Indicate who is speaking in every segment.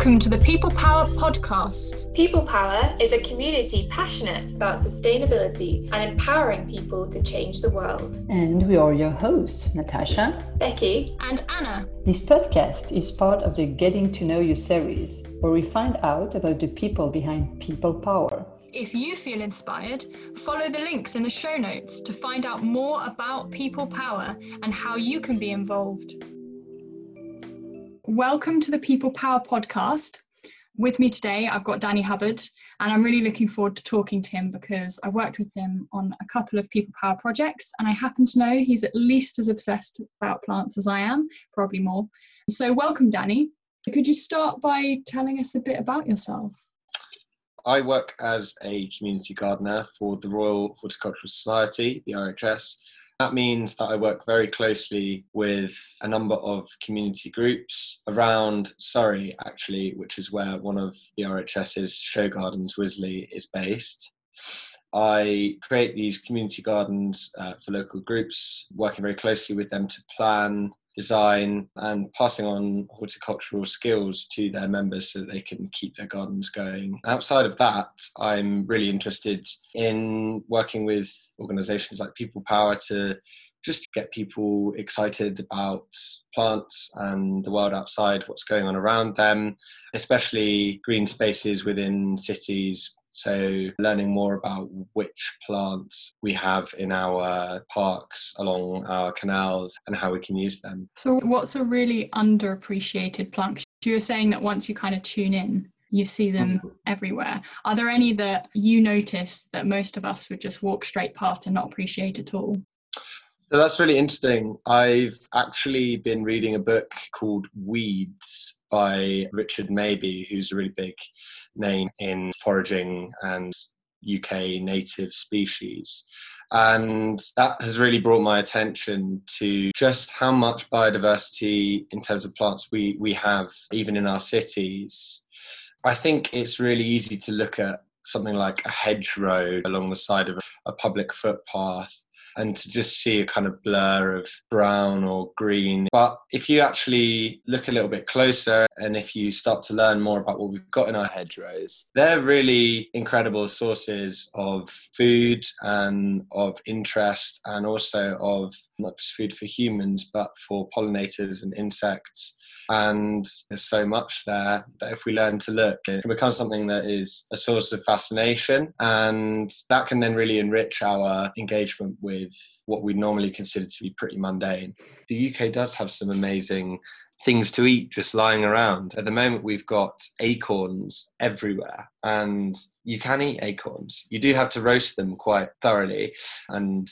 Speaker 1: Welcome to the People Power podcast.
Speaker 2: People Power is a community passionate about sustainability and empowering people to change the world.
Speaker 3: And we are your hosts, Natasha,
Speaker 2: Becky,
Speaker 1: and Anna.
Speaker 3: This podcast is part of the Getting to Know You series, where we find out about the people behind People Power.
Speaker 1: If you feel inspired, follow the links in the show notes to find out more about People Power and how you can be involved. Welcome to the People Power podcast. With me today, I've got Danny Hubbard, and I'm really looking forward to talking to him because I've worked with him on a couple of People Power projects, and I happen to know he's at least as obsessed about plants as I am, probably more. So, welcome, Danny. Could you start by telling us a bit about yourself?
Speaker 4: I work as a community gardener for the Royal Horticultural Society, the RHS, that means that I work very closely with a number of community groups around Surrey, actually, which is where one of the RHS's show gardens, Wisley, is based. I create these community gardens uh, for local groups, working very closely with them to plan design and passing on horticultural skills to their members so they can keep their gardens going. Outside of that, I'm really interested in working with organizations like People Power to just get people excited about plants and the world outside, what's going on around them, especially green spaces within cities, so, learning more about which plants we have in our parks along our canals and how we can use them.
Speaker 1: So, what's a really underappreciated plant? You were saying that once you kind of tune in, you see them mm-hmm. everywhere. Are there any that you notice that most of us would just walk straight past and not appreciate at all?
Speaker 4: So that's really interesting. I've actually been reading a book called Weeds by Richard Mabey, who's a really big name in foraging and UK native species. And that has really brought my attention to just how much biodiversity in terms of plants we, we have, even in our cities. I think it's really easy to look at something like a hedgerow along the side of a public footpath and to just see a kind of blur of brown or green. But if you actually look a little bit closer and if you start to learn more about what we've got in our hedgerows, they're really incredible sources of food and of interest and also of not just food for humans but for pollinators and insects and there's so much there that if we learn to look it can become something that is a source of fascination and that can then really enrich our engagement with what we normally consider to be pretty mundane the uk does have some amazing things to eat just lying around. At the moment, we've got acorns everywhere, and you can eat acorns. You do have to roast them quite thoroughly, and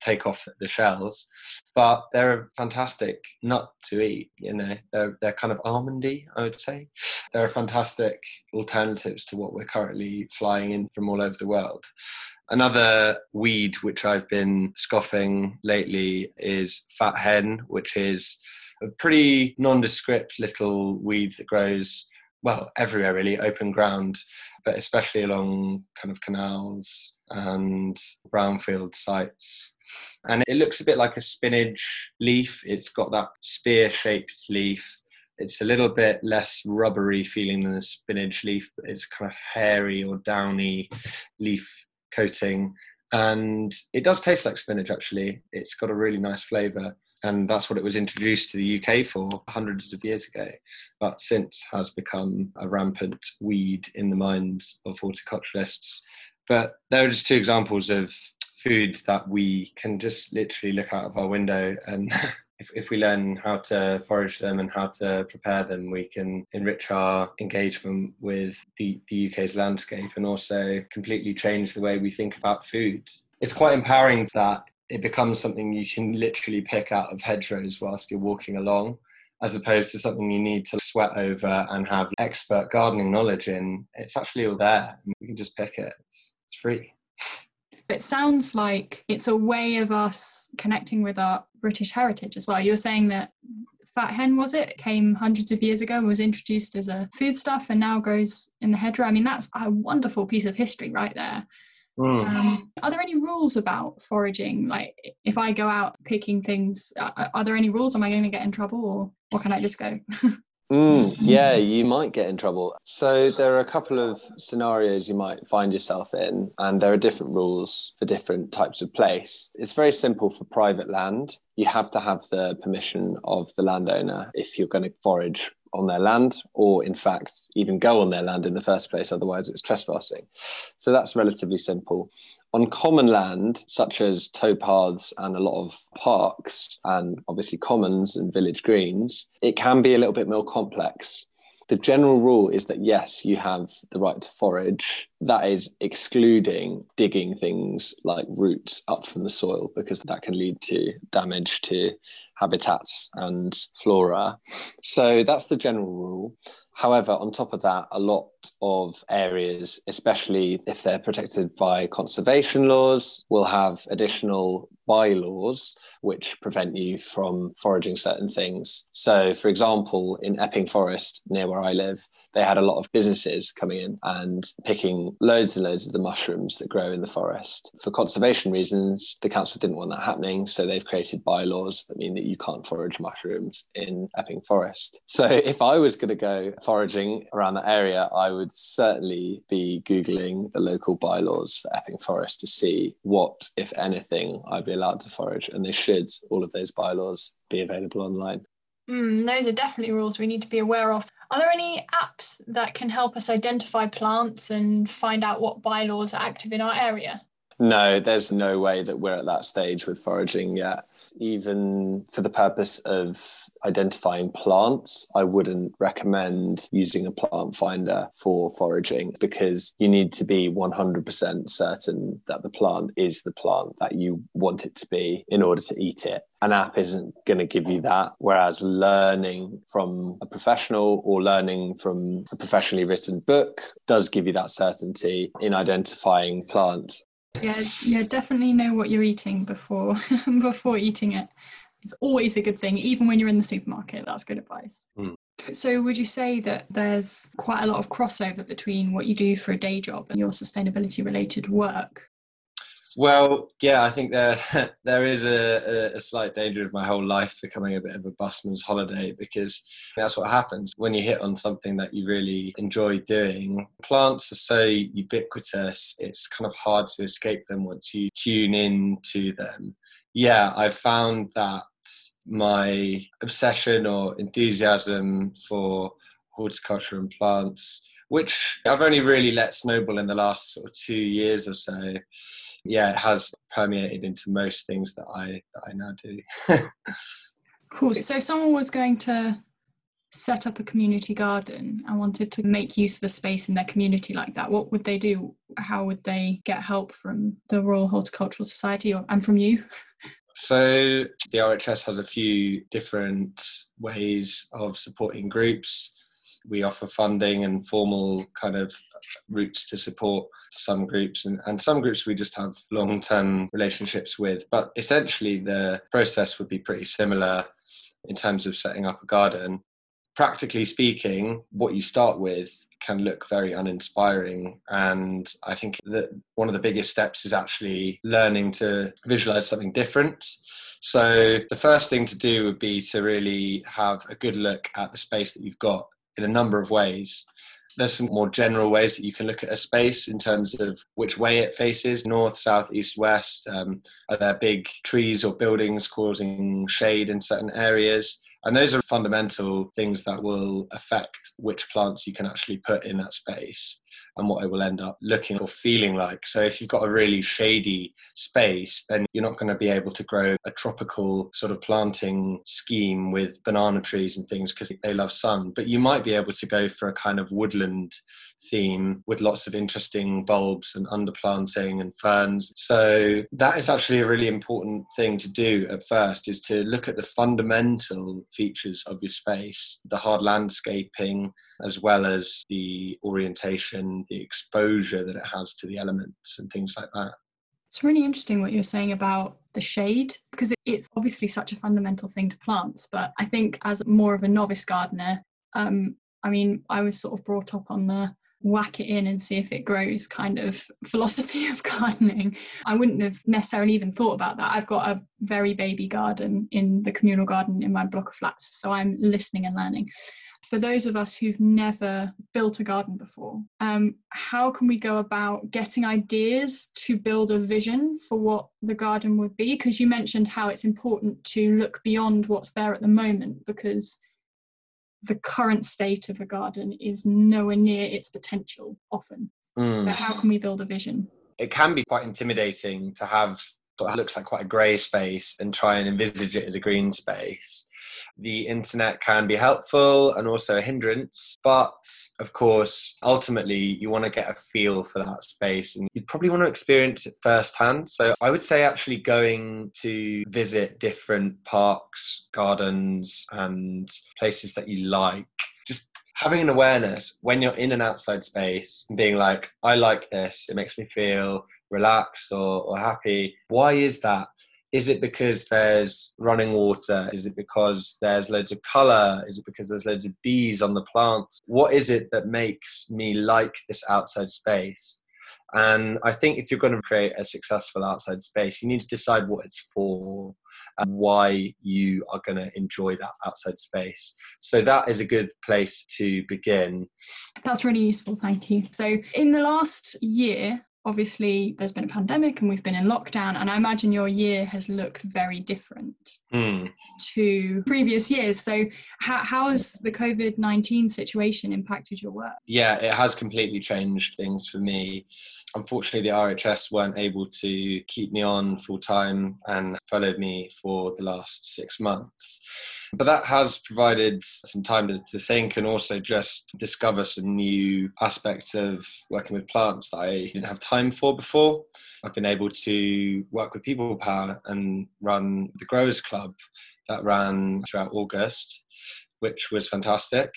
Speaker 4: take off the shells. But they're a fantastic nut to eat. You know, they're they're kind of almondy, I would say. They're fantastic alternatives to what we're currently flying in from all over the world. Another weed which I've been scoffing lately is fat hen, which is a pretty nondescript little weed that grows well everywhere really open ground but especially along kind of canals and brownfield sites and it looks a bit like a spinach leaf. It's got that spear shaped leaf. It's a little bit less rubbery feeling than a spinach leaf, but it's kind of hairy or downy leaf coating. And it does taste like spinach actually. It's got a really nice flavour. And that's what it was introduced to the UK for hundreds of years ago, but since has become a rampant weed in the minds of horticulturalists. But there are just two examples of foods that we can just literally look out of our window and if, if we learn how to forage them and how to prepare them, we can enrich our engagement with the, the UK's landscape and also completely change the way we think about food. It's quite empowering that it becomes something you can literally pick out of hedgerows whilst you're walking along, as opposed to something you need to sweat over and have expert gardening knowledge in. It's actually all there. We can just pick it, it's, it's free.
Speaker 1: It sounds like it's a way of us connecting with our British heritage as well. You were saying that fat hen was it? it came hundreds of years ago and was introduced as a foodstuff and now grows in the hedgerow. I mean, that's a wonderful piece of history right there. Mm. Um, are there any rules about foraging? Like, if I go out picking things, uh, are there any rules? Am I going to get in trouble, or, or can I just go?
Speaker 4: Mm, yeah, you might get in trouble. So there are a couple of scenarios you might find yourself in, and there are different rules for different types of place. It's very simple for private land. You have to have the permission of the landowner if you're going to forage on their land, or in fact, even go on their land in the first place. Otherwise, it's trespassing. So that's relatively simple. On common land, such as towpaths and a lot of parks, and obviously commons and village greens, it can be a little bit more complex. The general rule is that yes, you have the right to forage. That is excluding digging things like roots up from the soil because that can lead to damage to habitats and flora. So that's the general rule. However, on top of that, a lot of areas, especially if they're protected by conservation laws, will have additional bylaws which prevent you from foraging certain things. So, for example, in Epping Forest, near where I live, they had a lot of businesses coming in and picking loads and loads of the mushrooms that grow in the forest. For conservation reasons, the council didn't want that happening, so they've created bylaws that mean that you can't forage mushrooms in Epping Forest. So if I was going to go foraging around that area, I would certainly be Googling the local bylaws for Epping Forest to see what, if anything, I'd be allowed to forage. And they should, all of those bylaws, be available online.
Speaker 1: Mm, those are definitely rules we need to be aware of. Are there any apps that can help us identify plants and find out what bylaws are active in our area?
Speaker 4: No, there's no way that we're at that stage with foraging yet. Even for the purpose of identifying plants, I wouldn't recommend using a plant finder for foraging because you need to be 100% certain that the plant is the plant that you want it to be in order to eat it. An app isn't going to give you that. Whereas learning from a professional or learning from a professionally written book does give you that certainty in identifying plants
Speaker 1: yeah yeah definitely know what you're eating before before eating it. It's always a good thing even when you're in the supermarket that's good advice. Mm. so would you say that there's quite a lot of crossover between what you do for a day job and your sustainability related work
Speaker 4: well, yeah, I think there there is a, a, slight danger of my whole life becoming a bit of a busman's holiday because that's what happens when you hit on something that you really enjoy doing. Plants are so ubiquitous; it's kind of hard to escape them once you tune in to them. Yeah, I've found that my obsession or enthusiasm for horticulture and plants, which I've only really let snowball in the last sort of two years or so yeah, it has permeated into most things that I that I now do.
Speaker 1: cool. So if someone was going to set up a community garden and wanted to make use of a space in their community like that, what would they do? How would they get help from the Royal Horticultural Society or, and from you?
Speaker 4: So the RHS has a few different ways of supporting groups we offer funding and formal kind of routes to support some groups. And, and some groups we just have long-term relationships with. But essentially the process would be pretty similar in terms of setting up a garden. Practically speaking what you start with can look very uninspiring. And i think that one of the biggest steps is actually learning to visualize something different. So the first thing to do would be to really have a good look at the space that you've got in a number of ways. There's some more general ways that you can look at a space in terms of which way it faces north, south, east, west. Um, are there big trees or buildings causing shade in certain areas? And those are fundamental things that will affect which plants you can actually put in that space and what it will end up looking or feeling like. So if you've got a really shady space, then you're not going to be able to grow a tropical sort of planting scheme with banana trees and things because they love sun. But you might be able to go for a kind of woodland theme with lots of interesting bulbs and underplanting and ferns. So that is actually a really important thing to do at first is to look at the fundamental features of your space, the hard landscaping, as well as the orientation, the exposure that it has to the elements and things like that.
Speaker 1: It's really interesting what you're saying about the shade because it's obviously such a fundamental thing to plants. But I think as more of a novice gardener, um, I mean, I was sort of brought up on the whack it in and see if it grows kind of philosophy of gardening. I wouldn't have necessarily even thought about that. I've got a very baby garden in the communal garden in my block of flats, so I'm listening and learning. For those of us who've never built a garden before, um, how can we go about getting ideas to build a vision for what the garden would be? Because you mentioned how it's important to look beyond what's there at the moment because the current state of a garden is nowhere near its potential often. Mm. So, how can we build a vision?
Speaker 4: It can be quite intimidating to have what looks like quite a grey space and try and envisage it as a green space. The internet can be helpful and also a hindrance, but of course, ultimately, you want to get a feel for that space and you probably want to experience it firsthand. So, I would say actually going to visit different parks, gardens, and places that you like just having an awareness when you're in an outside space being like, I like this, it makes me feel relaxed or, or happy. Why is that? Is it because there's running water? Is it because there's loads of color? Is it because there's loads of bees on the plants? What is it that makes me like this outside space? And I think if you're going to create a successful outside space, you need to decide what it's for and why you are going to enjoy that outside space. So that is a good place to begin.
Speaker 1: That's really useful. Thank you. So, in the last year, obviously there's been a pandemic and we've been in lockdown and i imagine your year has looked very different mm. to previous years. So how, how has the covid-19 situation impacted your work?
Speaker 4: Yeah it has completely changed things for me. Unfortunately the rhs weren't able to keep me on full time and furloughed me for the last six months but that has provided some time to, to think and also just discover some new aspects of working with plants that I didn't have time for before. I've been able to work with People Power and run the Growers Club that ran throughout August which was fantastic.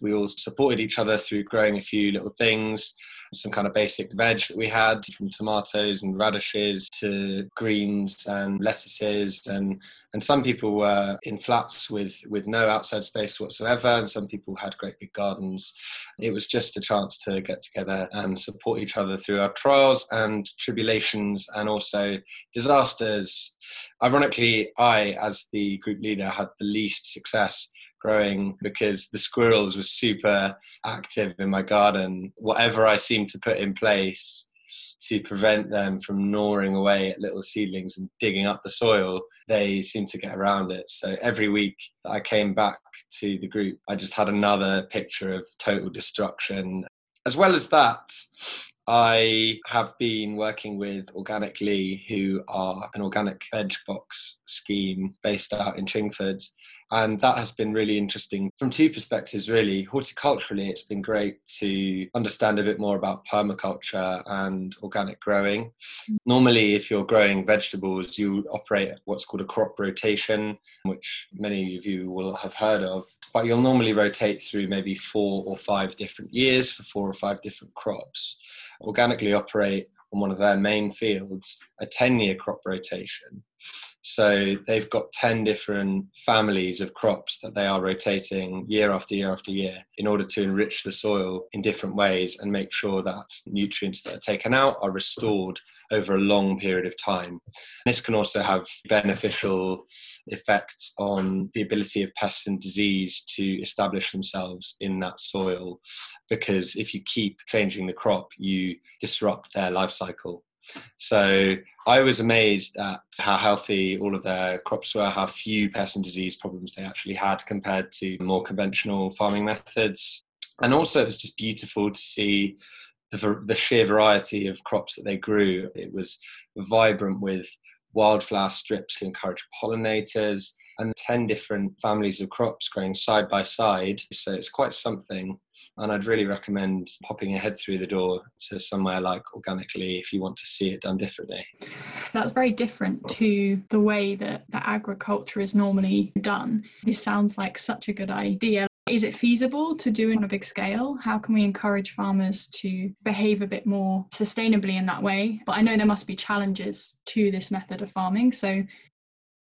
Speaker 4: We all supported each other through growing a few little things some kind of basic veg that we had from tomatoes and radishes to greens and lettuces. And and some people were in flats with with no outside space whatsoever and some people had great big gardens. It was just a chance to get together and support each other through our trials and tribulations and also disasters. Ironically i as the group leader had the least success growing because the squirrels were super active in my garden. Whatever I seemed to put in place to prevent them from gnawing away at little seedlings and digging up the soil, they seemed to get around it. So every week that I came back to the group, I just had another picture of total destruction. As well as that, I have been working with OrganicLea, who are an organic veg box scheme based out in Chingford and that has been really interesting. From two perspectives really. Horticulturally it's been great to understand a bit more about permaculture and organic growing. Normally if you're growing vegetables you operate what's called a crop rotation which many of you will have heard of but you'll normally rotate through maybe four or five different years for four or five different crops OrganicLea operate on one of their main fields a 10 year crop rotation so they've got 10 different families of crops that they are rotating year after year after year in order to enrich the soil in different ways and make sure that nutrients that are taken out are restored over a long period of time. This can also have beneficial effects on the ability of pests and disease to establish themselves in that soil because if you keep changing the crop, you disrupt their life cycle. So I was amazed at how healthy all of their crops were, how few pest and disease problems they actually had compared to more conventional farming methods. And also, it was just beautiful to see the, the sheer variety of crops that they grew. It was vibrant with wildflower strips to encourage pollinators and 10 different families of crops growing side by side. So it's quite something. And I'd really recommend popping your head through the door to somewhere like OrganicLea if you want to see it done differently.
Speaker 1: That's very different to the way that, that agriculture is normally done. This sounds like such a good idea. Is it feasible to do on a big scale? How can we encourage farmers to behave a bit more sustainably in that way? But I know there must be challenges to this method of farming. So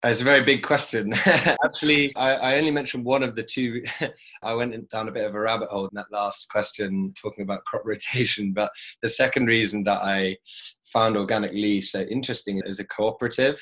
Speaker 4: it's a very big question. Actually, I, I, only mentioned one of the two. I went down a bit of a rabbit hole in that last question, talking about crop rotation. But the second reason that I found OrganicLea so interesting is a cooperative.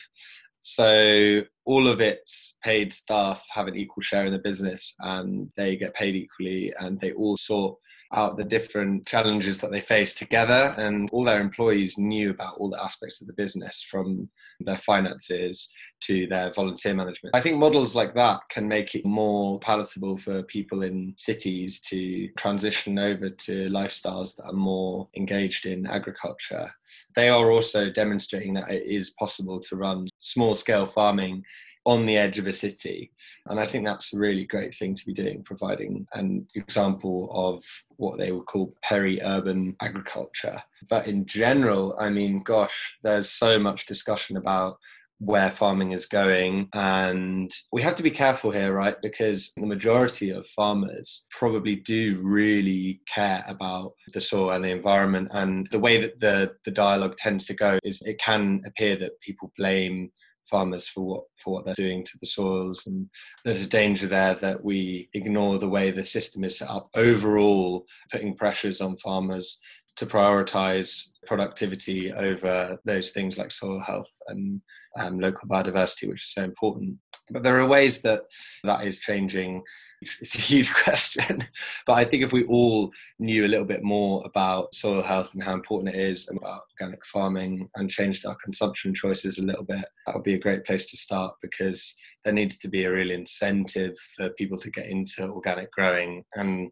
Speaker 4: So all of its paid staff have an equal share in the business and they get paid equally and they all sort out the different challenges that they face together and all their employees knew about all the aspects of the business from their finances to their volunteer management. I think models like that can make it more palatable for people in cities to transition over to lifestyles that are more engaged in agriculture. They are also demonstrating that it is possible to run small scale farming on the edge of a city. And I think that's a really great thing to be doing, providing an example of what they would call peri urban agriculture. But in general, I mean, gosh, there's so much discussion about where farming is going. And we have to be careful here, right? Because the majority of farmers probably do really care about the soil and the environment. And the way that the, the dialogue tends to go is it can appear that people blame farmers for what for what they're doing to the soils and there's a danger there that we ignore the way the system is set up overall putting pressures on farmers to prioritize productivity over those things like soil health and um, local biodiversity which is so important. But there are ways that that is changing. It's a huge question. But i think if we all knew a little bit more about soil health and how important it is and about organic farming and changed our consumption choices a little bit that would be a great place to start because there needs to be a real incentive for people to get into organic growing. And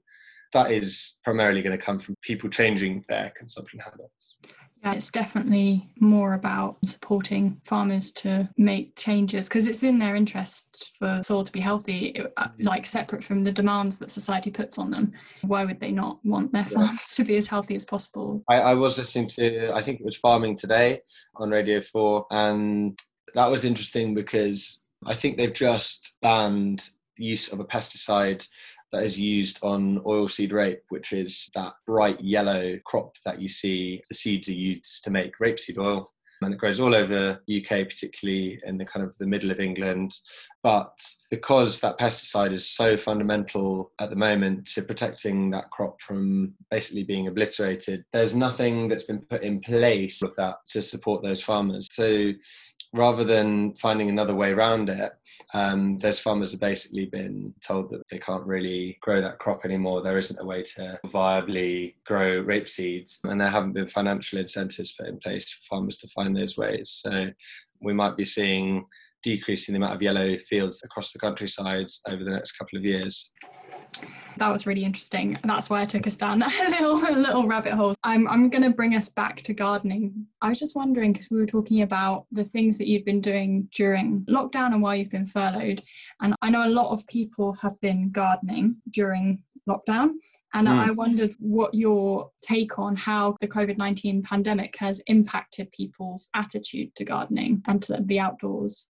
Speaker 4: that is primarily going to come from people changing their consumption habits
Speaker 1: yeah, it's definitely more about supporting farmers to make changes because it's in their interest for soil to be healthy, uh, like separate from the demands that society puts on them. Why would they not want their farms to be as healthy as possible?
Speaker 4: I, I was listening to, I think it was Farming Today on Radio 4, and that was interesting because I think they've just banned the use of a pesticide that is used on oilseed rape, which is that bright yellow crop that you see. The seeds are used to make rapeseed oil. And it grows all over UK, particularly in the kind of the middle of England. But because that pesticide is so fundamental at the moment to protecting that crop from basically being obliterated, there's nothing that's been put in place with that to support those farmers. So rather than finding another way around it, um, those farmers have basically been told that they can't really grow that crop anymore. There isn't a way to viably grow rape seeds, and there haven't been financial incentives put in place for farmers to find those ways. So we might be seeing decreasing the amount of yellow fields across the countryside over the next couple of years
Speaker 1: that was really interesting. That's why I took us down a little a little rabbit hole. I'm I'm going to bring us back to gardening. I was just wondering because we were talking about the things that you've been doing during lockdown and while you've been furloughed, and I know a lot of people have been gardening during lockdown, and mm. I wondered what your take on how the COVID nineteen pandemic has impacted people's attitude to gardening and to the outdoors.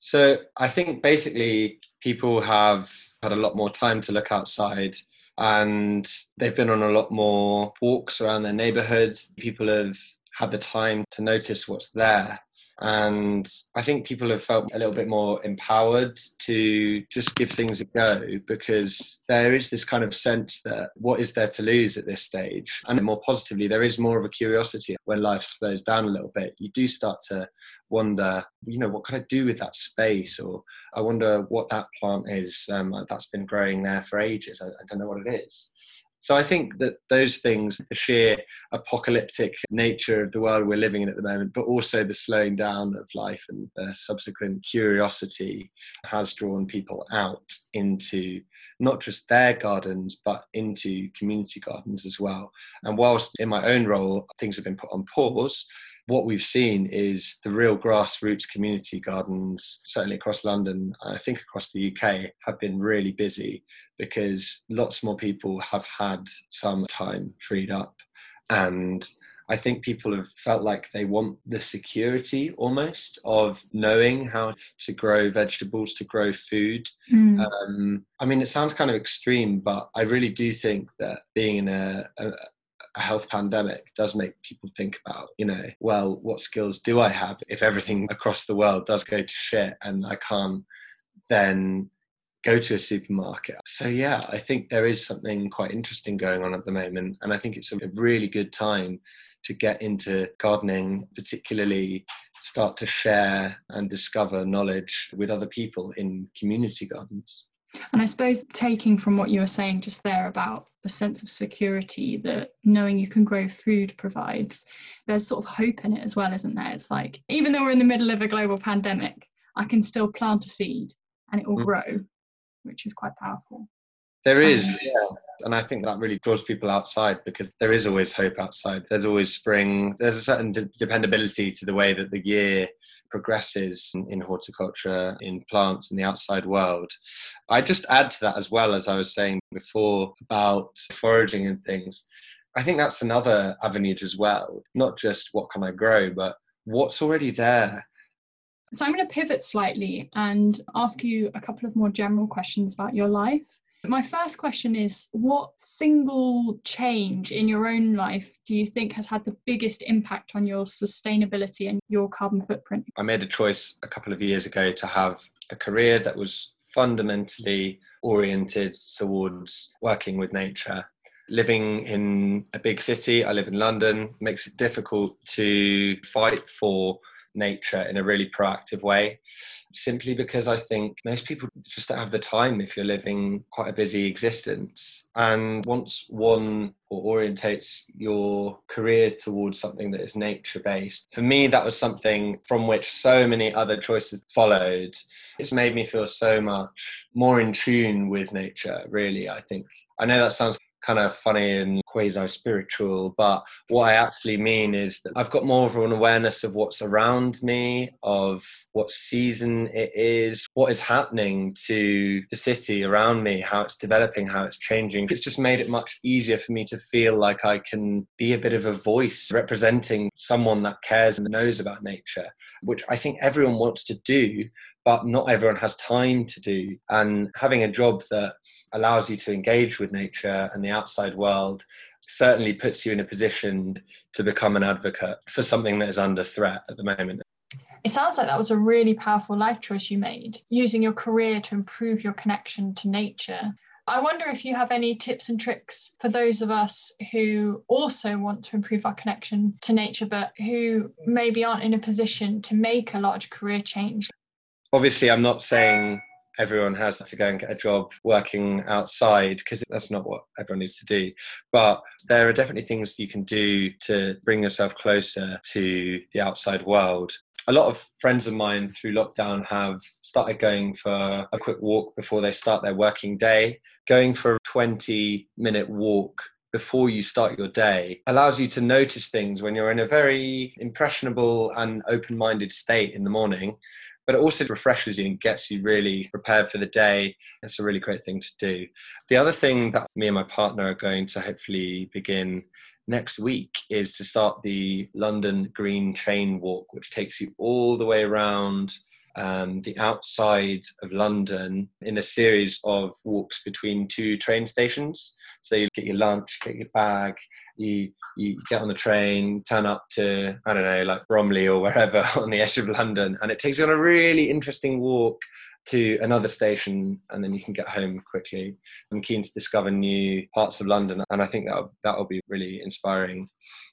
Speaker 4: So I think basically people have had a lot more time to look outside and they've been on a lot more walks around their neighborhoods. People have had the time to notice what's there. And I think people have felt a little bit more empowered to just give things a go because there is this kind of sense that what is there to lose at this stage? And more positively, there is more of a curiosity when life slows down a little bit. You do start to wonder, you know, what can I do with that space? Or I wonder what that plant is um, that's been growing there for ages. I, I don't know what it is. So I think that those things, the sheer apocalyptic nature of the world we're living in at the moment, but also the slowing down of life and the subsequent curiosity has drawn people out into not just their gardens, but into community gardens as well. And whilst in my own role, things have been put on pause, what we've seen is the real grassroots community gardens, certainly across London, I think across the UK, have been really busy because lots more people have had some time freed up. And I think people have felt like they want the security almost of knowing how to grow vegetables, to grow food. Mm. Um, I mean, it sounds kind of extreme, but I really do think that being in a, a, a health pandemic does make people think about, you know, well, what skills do I have if everything across the world does go to shit and I can't then go to a supermarket. So yeah, I think there is something quite interesting going on at the moment and I think it's a really good time to get into gardening, particularly start to share and discover knowledge with other people in community gardens.
Speaker 1: And I suppose taking from what you were saying just there about the sense of security that knowing you can grow food provides, there's sort of hope in it as well, isn't there? It's like, even though we're in the middle of a global pandemic, I can still plant a seed and it will mm. grow, which is quite powerful.
Speaker 4: There oh, is, yeah. And I think that really draws people outside because there is always hope outside. There's always spring. There's a certain de- dependability to the way that the year progresses in, in horticulture, in plants, in the outside world. I just add to that as well, as I was saying before about foraging and things. I think that's another avenue as well. Not just what can I grow, but what's already there.
Speaker 1: So I'm going to pivot slightly and ask you a couple of more general questions about your life. My first question is What single change in your own life do you think has had the biggest impact on your sustainability and your carbon footprint?
Speaker 4: I made a choice a couple of years ago to have a career that was fundamentally oriented towards working with nature. Living in a big city, I live in London, makes it difficult to fight for nature in a really proactive way simply because I think most people just don't have the time if you're living quite a busy existence. And once one or orientates your career towards something that is nature based. For me, that was something from which so many other choices followed. It's made me feel so much more in tune with nature, really, I think. I know that sounds kind of funny and quasi spiritual, but what I actually mean is that I've got more of an awareness of what's around me, of what season it is, what is happening to the city around me, how it's developing, how it's changing. It's just made it much easier for me to feel like I can be a bit of a voice representing someone that cares and knows about nature, which I think everyone wants to do, but not everyone has time to do. And having a job that allows you to engage with nature and the outside world certainly puts you in a position to become an advocate for something that is under threat at the moment.
Speaker 1: It sounds like that was a really powerful life choice you made, using your career to improve your connection to nature. I wonder if you have any tips and tricks for those of us who also want to improve our connection to nature, but who maybe aren't in a position to make a large career change
Speaker 4: obviously i'm not saying everyone has to go and get a job working outside because that's not what everyone needs to do. But there are definitely things you can do to bring yourself closer to the outside world. A lot of friends of mine through lockdown have started going for a quick walk before they start their working day. Going for a 20 minute walk before you start your day allows you to notice things when you're in a very impressionable and open minded state in the morning but it also refreshes you and gets you really prepared for the day. It's a really great thing to do. The other thing that me and my partner are going to hopefully begin next week is to start the London Green Train Walk, which takes you all the way around um, the outside of London in a series of walks between two train stations. So you get your lunch, get your bag, you you get on the train, turn up to I don't know like Bromley or wherever on the edge of London, and it takes you on a really interesting walk to another station and then you can get home quickly. I'm keen to discover new parts of London and I think that that will be really inspiring.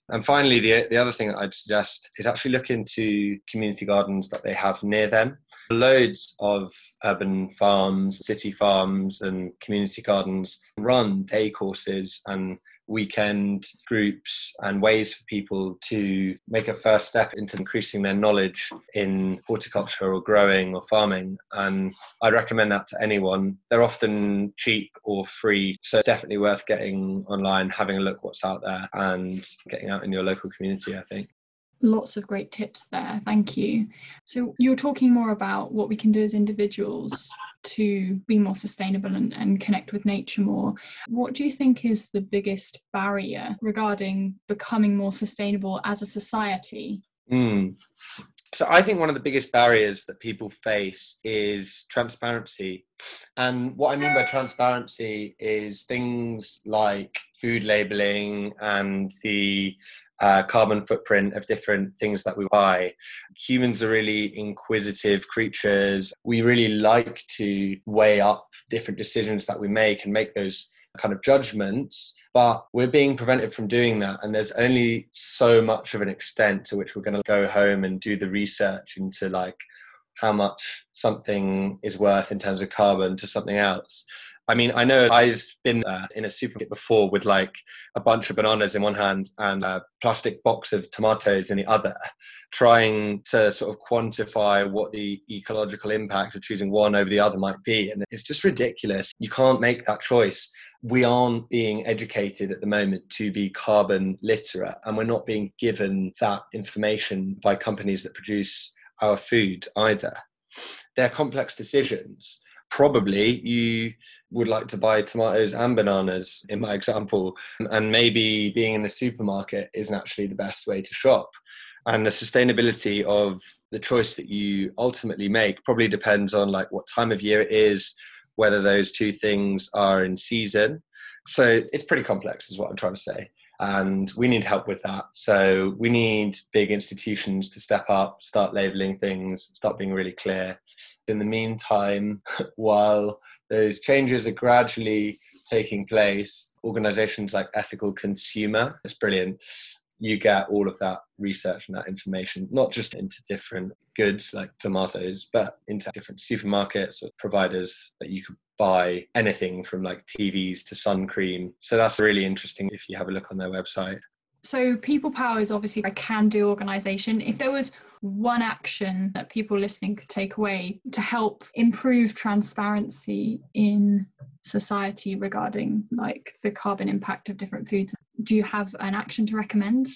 Speaker 4: And finally, the, the other thing that I'd suggest is actually look into community gardens that they have near them. Loads of urban farms, city farms, and community gardens run day courses and weekend groups and ways for people to make a first step into increasing their knowledge in horticulture or growing or farming. And I recommend that to anyone. They're often cheap or free, so it's definitely worth getting online, having a look what's out there, and getting out in your local community, I think.
Speaker 1: Lots of great tips there. Thank you. So, you're talking more about what we can do as individuals to be more sustainable and, and connect with nature more. What do you think is the biggest barrier regarding becoming more sustainable as a society?
Speaker 4: Mm. So I think one of the biggest barriers that people face is transparency. And what I mean by transparency is things like food labeling and the uh, carbon footprint of different things that we buy. Humans are really inquisitive creatures. We really like to weigh up different decisions that we make and make those kind of judgments, but we're being prevented from doing that. And there's only so much of an extent to which we're going to go home and do the research into like how much something is worth in terms of carbon to something else. I mean, I know I've been uh, in a supermarket before with like a bunch of bananas in one hand and a plastic box of tomatoes in the other, trying to sort of quantify what the ecological impact of choosing one over the other might be. And it's just ridiculous. You can't make that choice. We aren't being educated at the moment to be carbon literate, and we're not being given that information by companies that produce our food either. They're complex decisions probably you would like to buy tomatoes and bananas in my example and maybe being in the supermarket isn't actually the best way to shop. And the sustainability of the choice that you ultimately make probably depends on like what time of year it is whether those two things are in season. So it's pretty complex is what i'm trying to say. And we need help with that. So we need big institutions to step up start labeling things start being really clear in the meantime while those changes are gradually taking place organizations like ethical consumer it's brilliant you get all of that research and that information not just into different goods like tomatoes but into different supermarkets or providers that you could buy anything from like TVs to sun cream. So that's really interesting if you have a look on their website.
Speaker 1: So People Power is obviously a can-do organization. If there was one action that people listening could take away to help improve transparency in society regarding like the carbon impact of different foods, do you have an action to recommend?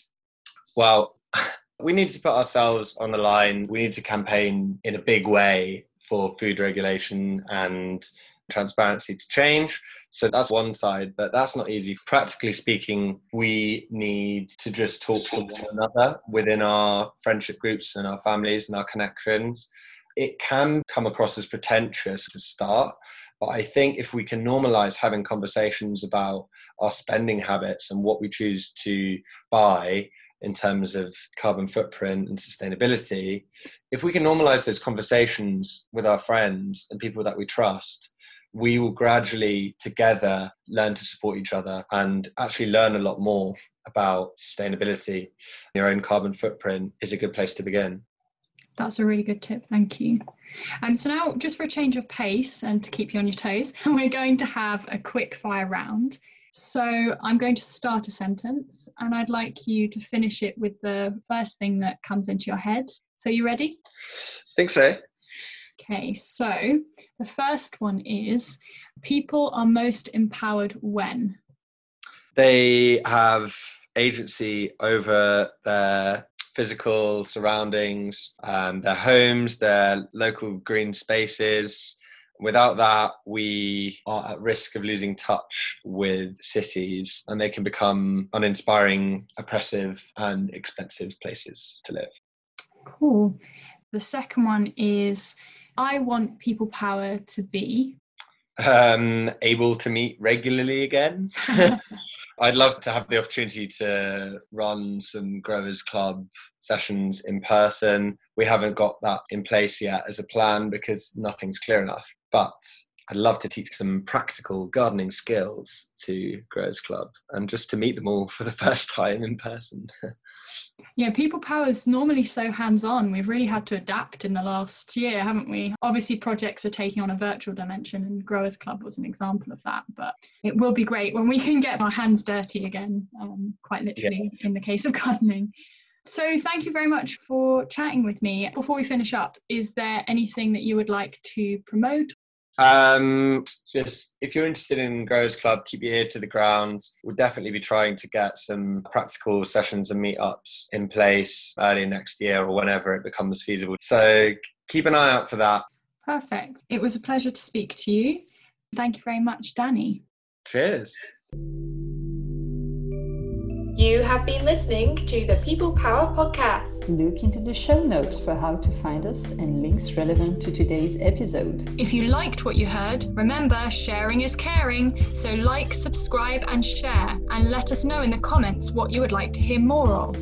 Speaker 4: Well, we need to put ourselves on the line. We need to campaign in a big way for food regulation and transparency to change. So that's one side, but that's not easy. Practically speaking, we need to just talk to one another within our friendship groups and our families and our connections. It can come across as pretentious to start, but I think if we can normalize having conversations about our spending habits and what we choose to buy in terms of carbon footprint and sustainability, if we can normalize those conversations with our friends and people that we trust, we will gradually together learn to support each other and actually learn a lot more about sustainability. Your own carbon footprint is a good place to begin.
Speaker 1: That's a really good tip. Thank you. And so now, just for a change of pace and to keep you on your toes, we're going to have a quick fire round. So I'm going to start a sentence and I'd like you to finish it with the first thing that comes into your head. So you ready?
Speaker 4: I think so.
Speaker 1: Okay, so the first one is people are most empowered when?
Speaker 4: They have agency over their physical surroundings, um, their homes, their local green spaces. Without that, we are at risk of losing touch with cities and they can become uninspiring, oppressive, and expensive places to live.
Speaker 1: Cool. The second one is I want people power to be
Speaker 4: um, able to meet regularly again. I'd love to have the opportunity to run some Growers Club sessions in person. We haven't got that in place yet as a plan because nothing's clear enough. But I'd love to teach some practical gardening skills to Growers Club and just to meet them all for the first time in person.
Speaker 1: Yeah, people power is normally so hands on. We've really had to adapt in the last year, haven't we? Obviously, projects are taking on a virtual dimension, and Growers Club was an example of that. But it will be great when we can get our hands dirty again, um, quite literally, yeah. in the case of gardening. So, thank you very much for chatting with me. Before we finish up, is there anything that you would like to promote
Speaker 4: um, just if you're interested in Growers Club, keep your ear to the ground. We'll definitely be trying to get some practical sessions and meetups in place early next year or whenever it becomes feasible. So keep an eye out for that.
Speaker 1: Perfect. It was a pleasure to speak to you. Thank you very much, Danny.
Speaker 4: Cheers.
Speaker 2: You have been listening to the People Power Podcast.
Speaker 3: Look into the show notes for how to find us and links relevant to today's episode.
Speaker 1: If you liked what you heard, remember sharing is caring, so like, subscribe, and share, and let us know in the comments what you would like to hear more of.